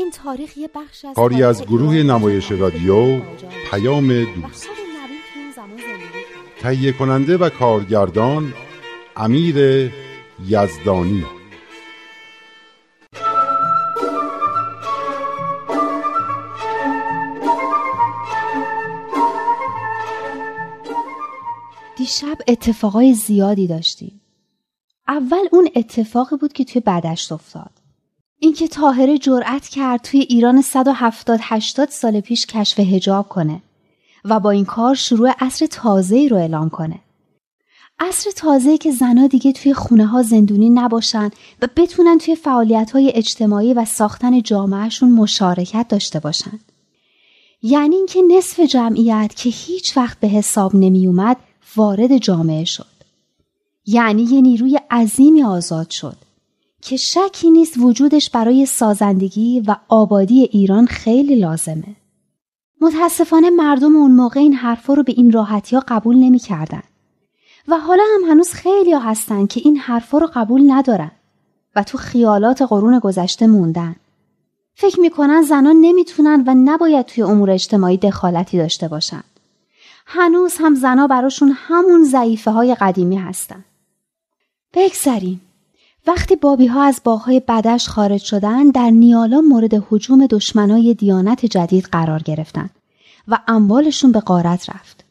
این تاریخ یه بخش از کاری از گروه نمایش رادیو پیام دوست. تهیه کننده و کارگردان امیر یزدانی. دیشب اتفاقای زیادی داشتیم. اول اون اتفاقی بود که توی بدشت افتاد. اینکه تاهره جرأت کرد توی ایران 170 80 سال پیش کشف هجاب کنه و با این کار شروع عصر تازه‌ای رو اعلام کنه. عصر تازه‌ای که زنها دیگه توی خونه ها زندونی نباشن و بتونن توی فعالیت های اجتماعی و ساختن جامعهشون مشارکت داشته باشن. یعنی اینکه نصف جمعیت که هیچ وقت به حساب نمی اومد وارد جامعه شد. یعنی یه نیروی عظیمی آزاد شد که شکی نیست وجودش برای سازندگی و آبادی ایران خیلی لازمه. متاسفانه مردم اون موقع این حرفا رو به این راحتی ها قبول نمی کردن. و حالا هم هنوز خیلی هستن که این حرفا رو قبول ندارن و تو خیالات قرون گذشته موندن. فکر می‌کنن زنان نمی‌تونن و نباید توی امور اجتماعی دخالتی داشته باشن. هنوز هم زنا براشون همون ضعیفه های قدیمی هستن. بگذریم. وقتی بابی ها از باغهای بدش خارج شدن در نیالا مورد حجوم دشمنای دیانت جدید قرار گرفتن و اموالشون به قارت رفت.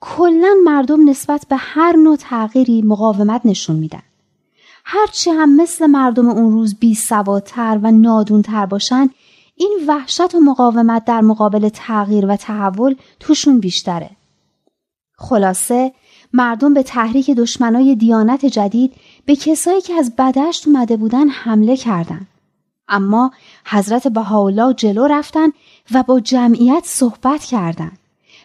کلا مردم نسبت به هر نوع تغییری مقاومت نشون میدن. هرچی هم مثل مردم اون روز بی سوادتر و نادونتر باشن این وحشت و مقاومت در مقابل تغییر و تحول توشون بیشتره. خلاصه مردم به تحریک دشمنای دیانت جدید به کسایی که از بدشت اومده بودن حمله کردند. اما حضرت بهاءالله جلو رفتن و با جمعیت صحبت کردند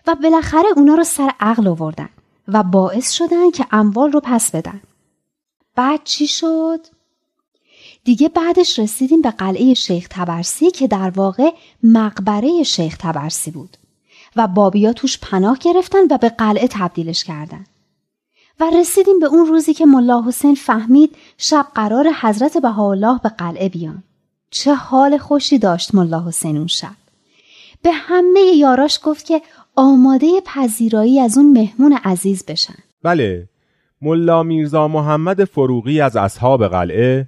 و بالاخره اونا رو سر عقل آوردن و باعث شدن که اموال رو پس بدن. بعد چی شد؟ دیگه بعدش رسیدیم به قلعه شیخ تبرسی که در واقع مقبره شیخ تبرسی بود و بابیا توش پناه گرفتن و به قلعه تبدیلش کردن. و رسیدیم به اون روزی که ملا حسین فهمید شب قرار حضرت بهاءالله به قلعه بیان. چه حال خوشی داشت ملا حسین اون شب. به همه یاراش گفت که آماده پذیرایی از اون مهمون عزیز بشن. بله، ملا میرزا محمد فروغی از اصحاب قلعه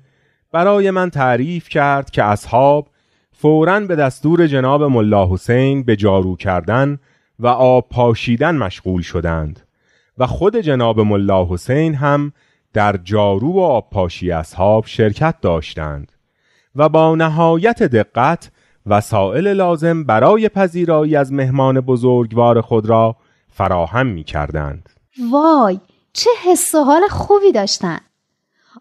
برای من تعریف کرد که اصحاب فوراً به دستور جناب ملا حسین به جارو کردن و آب پاشیدن مشغول شدند. و خود جناب ملا حسین هم در جارو و آبپاشی اصحاب شرکت داشتند و با نهایت دقت وسائل لازم برای پذیرایی از مهمان بزرگوار خود را فراهم می کردند. وای چه حس و حال خوبی داشتن.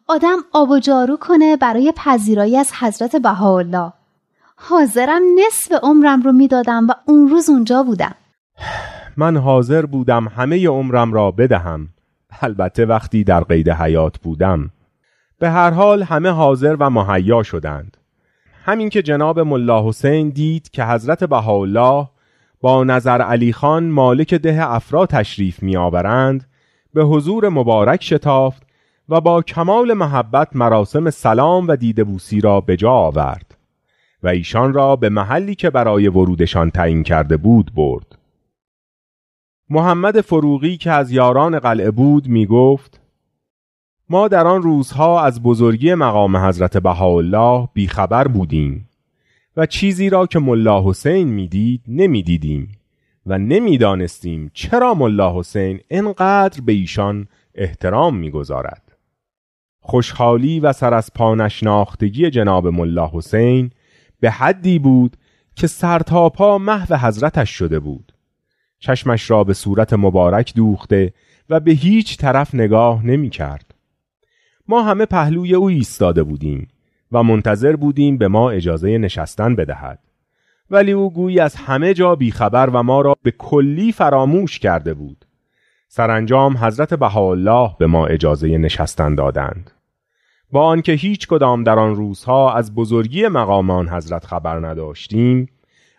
آدم آب و جارو کنه برای پذیرایی از حضرت بهاءالله. حاضرم نصف عمرم رو می‌دادم و اون روز اونجا بودم. من حاضر بودم همه عمرم را بدهم. البته وقتی در قید حیات بودم. به هر حال همه حاضر و مهیا شدند. همین که جناب ملا حسین دید که حضرت بهاءالله با نظر علی خان مالک ده افرا تشریف می آورند به حضور مبارک شتافت و با کمال محبت مراسم سلام و دیدبوسی را به جا آورد و ایشان را به محلی که برای ورودشان تعیین کرده بود برد. محمد فروغی که از یاران قلعه بود می گفت ما در آن روزها از بزرگی مقام حضرت بهاءالله بیخبر بودیم و چیزی را که ملا حسین می‌دید نمی‌دیدیم و نمی‌دانستیم چرا ملا حسین انقدر به ایشان احترام می‌گذارد. خوشحالی و سر از پانشناختگی جناب ملا حسین به حدی بود که سرتاپا محو حضرتش شده بود. چشمش را به صورت مبارک دوخته و به هیچ طرف نگاه نمی کرد. ما همه پهلوی او ایستاده بودیم و منتظر بودیم به ما اجازه نشستن بدهد. ولی او گویی از همه جا بیخبر و ما را به کلی فراموش کرده بود. سرانجام حضرت بهاءالله به ما اجازه نشستن دادند. با آنکه هیچ کدام در آن روزها از بزرگی مقامان حضرت خبر نداشتیم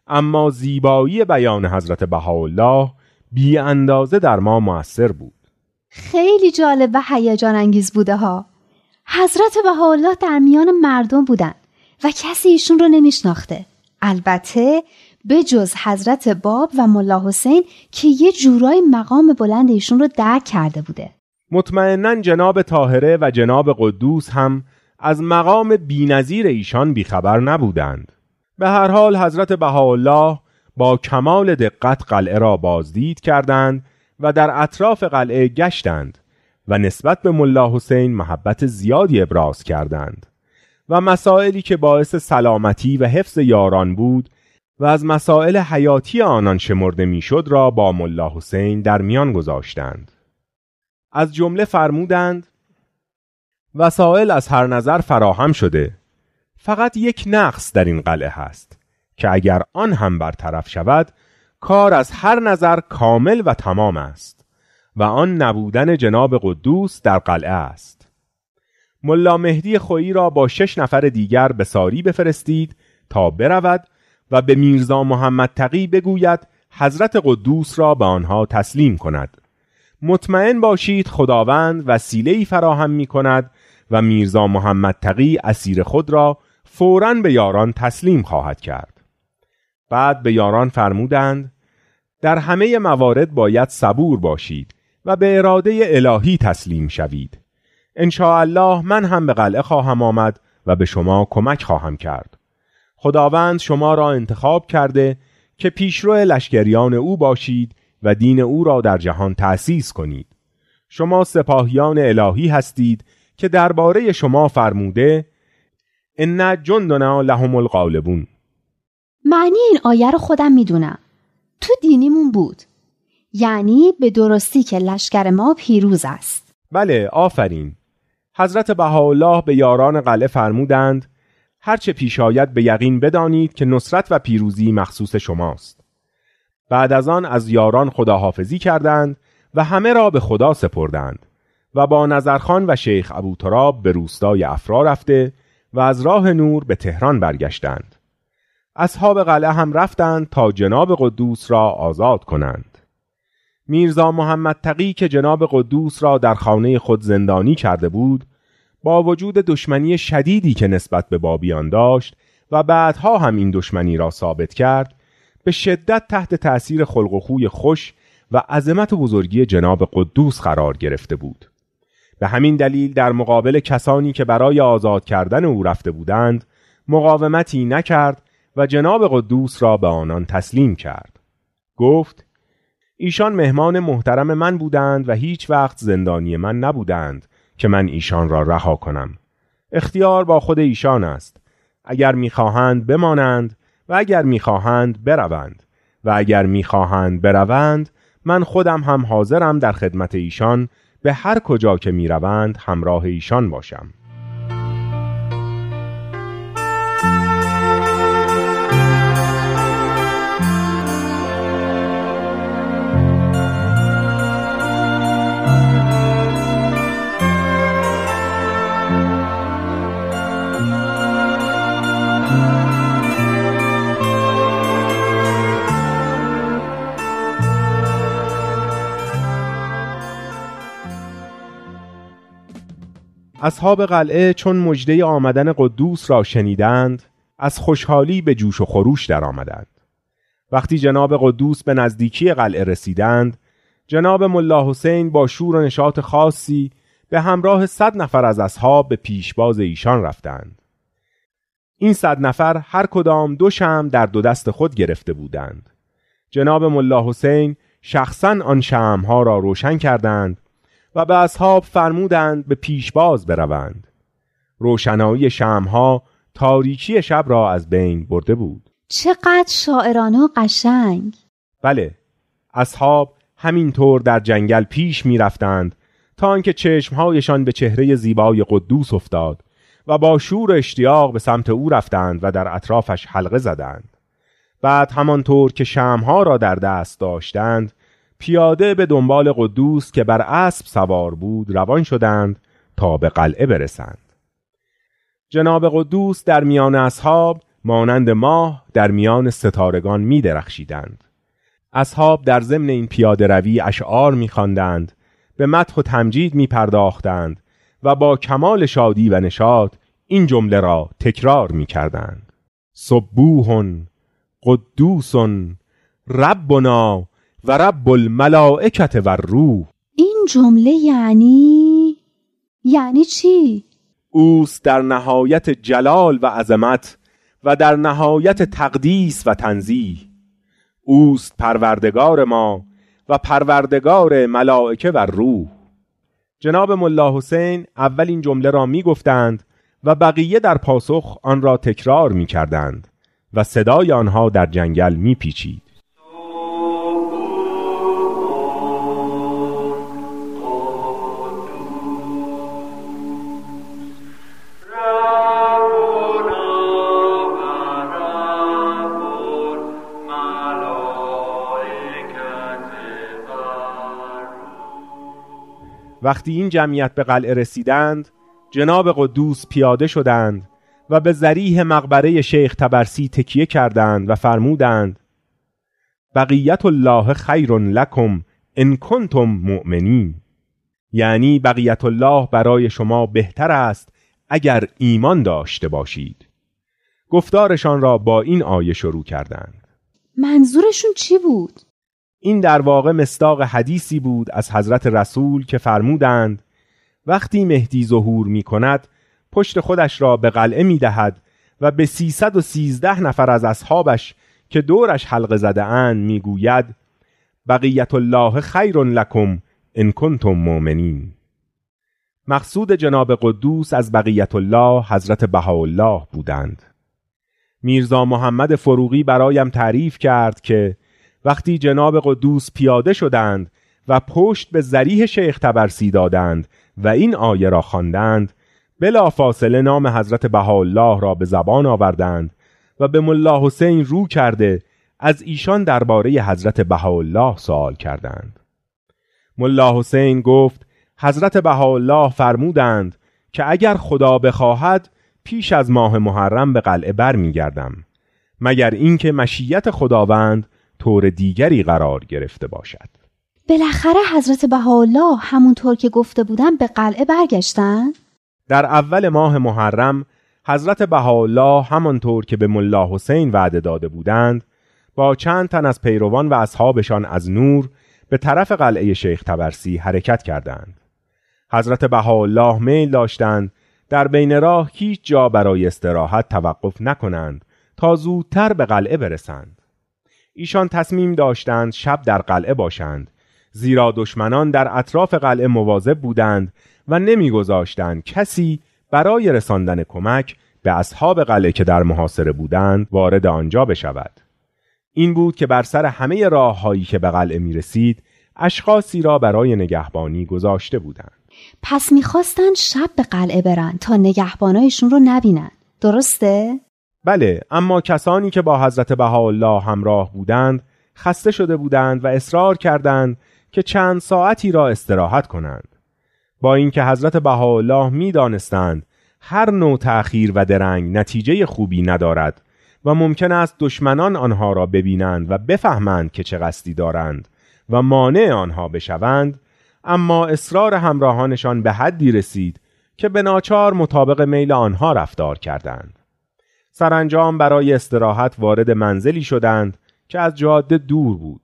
اما زیبایی بیان حضرت بهاءالله بی اندازه در ما موثر بود. خیلی جالب و هیجان انگیز بوده ها. حضرت بهاءالله در میان مردم بودن و کسی ایشون رو نمیشناخته. البته به جز حضرت باب و ملا حسین که یه جورای مقام بلند ایشون رو درک کرده بوده. مطمئنا جناب طاهره و جناب قدوس هم از مقام بینظیر ایشان بیخبر نبودند. به هر حال حضرت بهاءالله با کمال دقت قلعه را بازدید کردند و در اطراف قلعه گشتند و نسبت به ملا حسین محبت زیادی ابراز کردند و مسائلی که باعث سلامتی و حفظ یاران بود و از مسائل حیاتی آنان شمرده می‌شد را با ملا حسین در میان گذاشتند. از جمله فرمودند وسائل از هر نظر فراهم شده. فقط یک نقص در این قلعه هست که اگر آن هم برطرف شود کار از هر نظر کامل و تمام است و آن نبودن جناب قدوس در قلعه است. ملا مهدی خویی را با شش نفر دیگر به ساری بفرستید تا برود و به میرزا محمد تقی بگوید حضرت قدوس را به آنها تسلیم کند. مطمئن باشید خداوند وسیله فراهم می کند و میرزا محمد تقی اسیر خود را فوراً به یاران تسلیم خواهد کرد. بعد به یاران فرمودند در همه موارد باید صبور باشید و به اراده الهی تسلیم شوید. الله من هم به قلعه خواهم آمد و به شما کمک خواهم کرد. خداوند شما را انتخاب کرده که پیشرو لشکریان او باشید و دین او را در جهان تأسیس کنید. شما سپاهیان الهی هستید که درباره شما فرموده ان جندنا لهم الغالبون. معنی این آیه رو خودم می‌دونم. تو دینیمون بود. یعنی به درستی که لشکر ما پیروز است. بله آفرین. حضرت بهاءالله به یاران قلعه فرمودند هرچه پیش آید به یقین بدانید که نصرت و پیروزی مخصوص شماست. بعد از آن از یاران خداحافظی کردند و همه را به خدا سپردند و با نظرخان و شیخ ابو تراب به روستای افرا رفته و از راه نور به تهران برگشتند. اصحاب قلعه هم رفتند تا جناب قدوس را آزاد کنند. میرزا محمد تقی که جناب قدوس را در خانه خود زندانی کرده بود با وجود دشمنی شدیدی که نسبت به بابیان داشت و بعدها هم این دشمنی را ثابت کرد به شدت تحت تأثیر خلق و خوی خوش و عظمت و بزرگی جناب قدوس قرار گرفته بود. به همین دلیل در مقابل کسانی که برای آزاد کردن او رفته بودند مقاومتی نکرد و جناب قدوس را به آنان تسلیم کرد. گفت ایشان مهمان محترم من بودند و هیچ وقت زندانی من نبودند که من ایشان را رها کنم. اختیار با خود ایشان است. اگر می‌خواهند بمانند و اگر می‌خواهند بروند. و اگر می‌خواهند بروند من خودم هم حاضرم در خدمت ایشان به هر کجا که می‌روند همراه ایشان باشم. اصحاب قلعه چون مجده آمدن قدوس را شنیدند از خوشحالی به جوش و خروش درآمدند. وقتی جناب قدوس به نزدیکی قلعه رسیدند جناب ملا حسین با شور و نشاط خاصی به همراه صد نفر از اصحاب به پیشباز ایشان رفتند. این صد نفر هر کدام دو شم در دو دست خود گرفته بودند. جناب ملا حسین شخصا آن شمها را روشن کردند و به اصحاب فرمودند به پیشباز بروند. روشنایی شمها تاریکی شب را از بین برده بود. چقدر شاعرانه و قشنگ. بله اصحاب همینطور در جنگل پیش می رفتند تا آنکه چشمهایشان به چهره زیبای قدوس افتاد و با شور اشتیاق به سمت او رفتند و در اطرافش حلقه زدند. بعد همانطور که شمها را در دست داشتند پیاده به دنبال قدوس که بر اسب سوار بود روان شدند تا به قلعه برسند جناب قدوس در میان اصحاب مانند ماه در میان ستارگان می درخشیدند. اصحاب در ضمن این پیاده روی اشعار می خواندند، به مدح و تمجید می پرداختند و با کمال شادی و نشاط این جمله را تکرار می کردند. صبوهن قدوسن ربنا و رب الملائکت و روح این جمله یعنی یعنی چی؟ اوست در نهایت جلال و عظمت و در نهایت تقدیس و تنزیه اوست پروردگار ما و پروردگار ملائکه و روح جناب ملا حسین اول این جمله را می گفتند و بقیه در پاسخ آن را تکرار می کردند و صدای آنها در جنگل می پیچید. وقتی این جمعیت به قلعه رسیدند جناب قدوس پیاده شدند و به ذریح مقبره شیخ تبرسی تکیه کردند و فرمودند بقیت الله خیر لکم ان کنتم مؤمنین. یعنی بقیت الله برای شما بهتر است اگر ایمان داشته باشید. گفتارشان را با این آیه شروع کردند. منظورشون چی بود؟ این در واقع مستاق حدیثی بود از حضرت رسول که فرمودند وقتی مهدی ظهور می کند پشت خودش را به قلعه می دهد و به سیصد و سیزده نفر از اصحابش که دورش حلقه زده اند می گوید بقیت الله خیر لکم ان کنتم مؤمنین. مقصود جناب قدوس از بقیت الله حضرت بهاءالله بودند. میرزا محمد فروغی برایم تعریف کرد که وقتی جناب قدوس پیاده شدند و پشت به ذریح شیخ تبرسی دادند و این آیه را خواندند بلا فاصله نام حضرت بهاءالله را به زبان آوردند و به ملا حسین رو کرده از ایشان درباره حضرت بهاءالله سوال کردند. ملا حسین گفت حضرت بهاءالله فرمودند که اگر خدا بخواهد پیش از ماه محرم به قلعه بر می گردم مگر اینکه مشیت خداوند طور دیگری قرار گرفته باشد. بالاخره حضرت بهاءالله همونطور که گفته بودن به قلعه برگشتن؟ در اول ماه محرم حضرت بهاءالله همانطور که به ملا حسین وعده داده بودند با چند تن از پیروان و اصحابشان از نور به طرف قلعه شیخ تبرسی حرکت کردند. حضرت بهاءالله میل داشتند در بین راه هیچ جا برای استراحت توقف نکنند تا زودتر به قلعه برسند. ایشان تصمیم داشتند شب در قلعه باشند. زیرا دشمنان در اطراف قلعه مواظب بودند و نمیگذاشتند کسی برای رساندن کمک به اصحاب قلعه که در محاصره بودند وارد آنجا بشود. این بود که بر سر همه راههایی که به قلعه می رسید اشخاصی را برای نگهبانی گذاشته بودند. پس می‌خواستند شب به قلعه برن تا نگهبانایشون رو نبینن. درسته؟ بله اما کسانی که با حضرت بهاءالله همراه بودند خسته شده بودند و اصرار کردند که چند ساعتی را استراحت کنند. با اینکه حضرت بهاءالله می‌دانستند هر نوع تأخیر و درنگ نتیجه خوبی ندارد و ممکن است دشمنان آنها را ببینند و بفهمند که چه قصدی دارند و مانع آنها بشوند اما اصرار همراهانشان به حدی رسید که به ناچار مطابق میل آنها رفتار کردند. سرانجام برای استراحت وارد منزلی شدند که از جاده دور بود.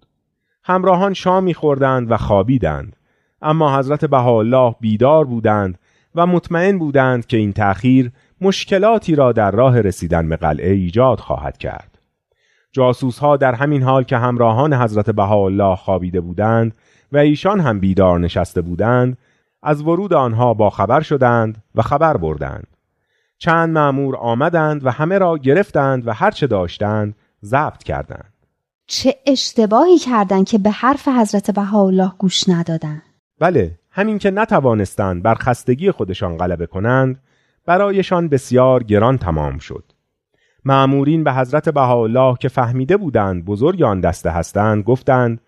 همراهان شامی خوردند و خوابیدند. اما حضرت بهاءالله بیدار بودند و مطمئن بودند که این تأخیر مشکلاتی را در راه رسیدن به قلعه ایجاد خواهد کرد. جاسوس ها در همین حال که همراهان حضرت بهاءالله خوابیده بودند و ایشان هم بیدار نشسته بودند از ورود آنها با خبر شدند و خبر بردند. چند معمور آمدند و همه را گرفتند و هرچه داشتند ضبط کردند. چه اشتباهی کردند که به حرف حضرت بهاءالله گوش ندادند. بله همین که نتوانستند بر خستگی خودشان غلبه کنند برایشان بسیار گران تمام شد. معمورین به حضرت بهاءالله که فهمیده بودند بزرگ آن دسته هستند گفتند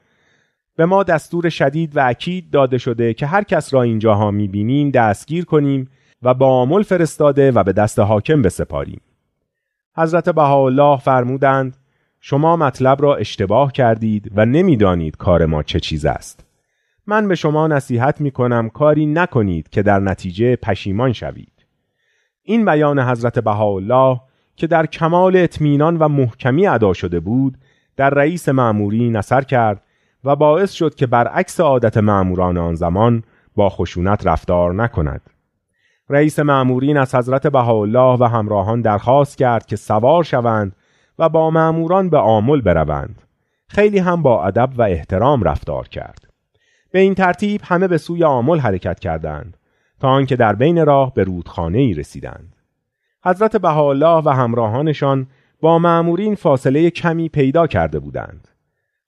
به ما دستور شدید و اکید داده شده که هر کس را اینجاها می‌بینیم دستگیر کنیم و با عامل فرستاده و به دست حاکم بسپاریم. حضرت بهاءالله فرمودند شما مطلب را اشتباه کردید و نمی‌دانید کار ما چه چیز است. من به شما نصیحت می کنم کاری نکنید که در نتیجه پشیمان شوید. این بیان حضرت بهاءالله که در کمال اطمینان و محکمی ادا شده بود در رئیس معموری نصر کرد و باعث شد که برعکس عادت معموران آن زمان با خشونت رفتار نکند. رئیس معمورین از حضرت بهاءالله و همراهان درخواست کرد که سوار شوند و با معموران به عامل بروند. خیلی هم با ادب و احترام رفتار کرد. به این ترتیب همه به سوی عامل حرکت کردند تا آنکه در بین راه به رودخانه ای رسیدند. حضرت بهاءالله و همراهانشان با معمورین فاصله کمی پیدا کرده بودند.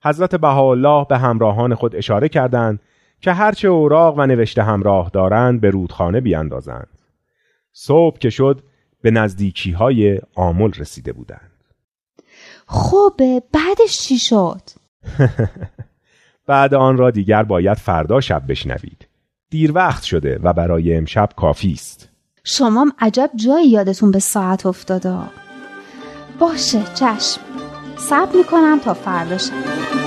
حضرت بهاءالله به همراهان خود اشاره کردند که هرچه اوراق و نوشته همراه دارند به رودخانه بیاندازند. صبح که شد به نزدیکی های آمل رسیده بودند. خب بعدش چی شد؟ بعد آن را دیگر باید فردا شب بشنوید. دیر وقت شده و برای امشب کافی است. شما عجب جایی یادتون به ساعت افتاده. باشه چشم. صبر می‌کنم تا فردا شب.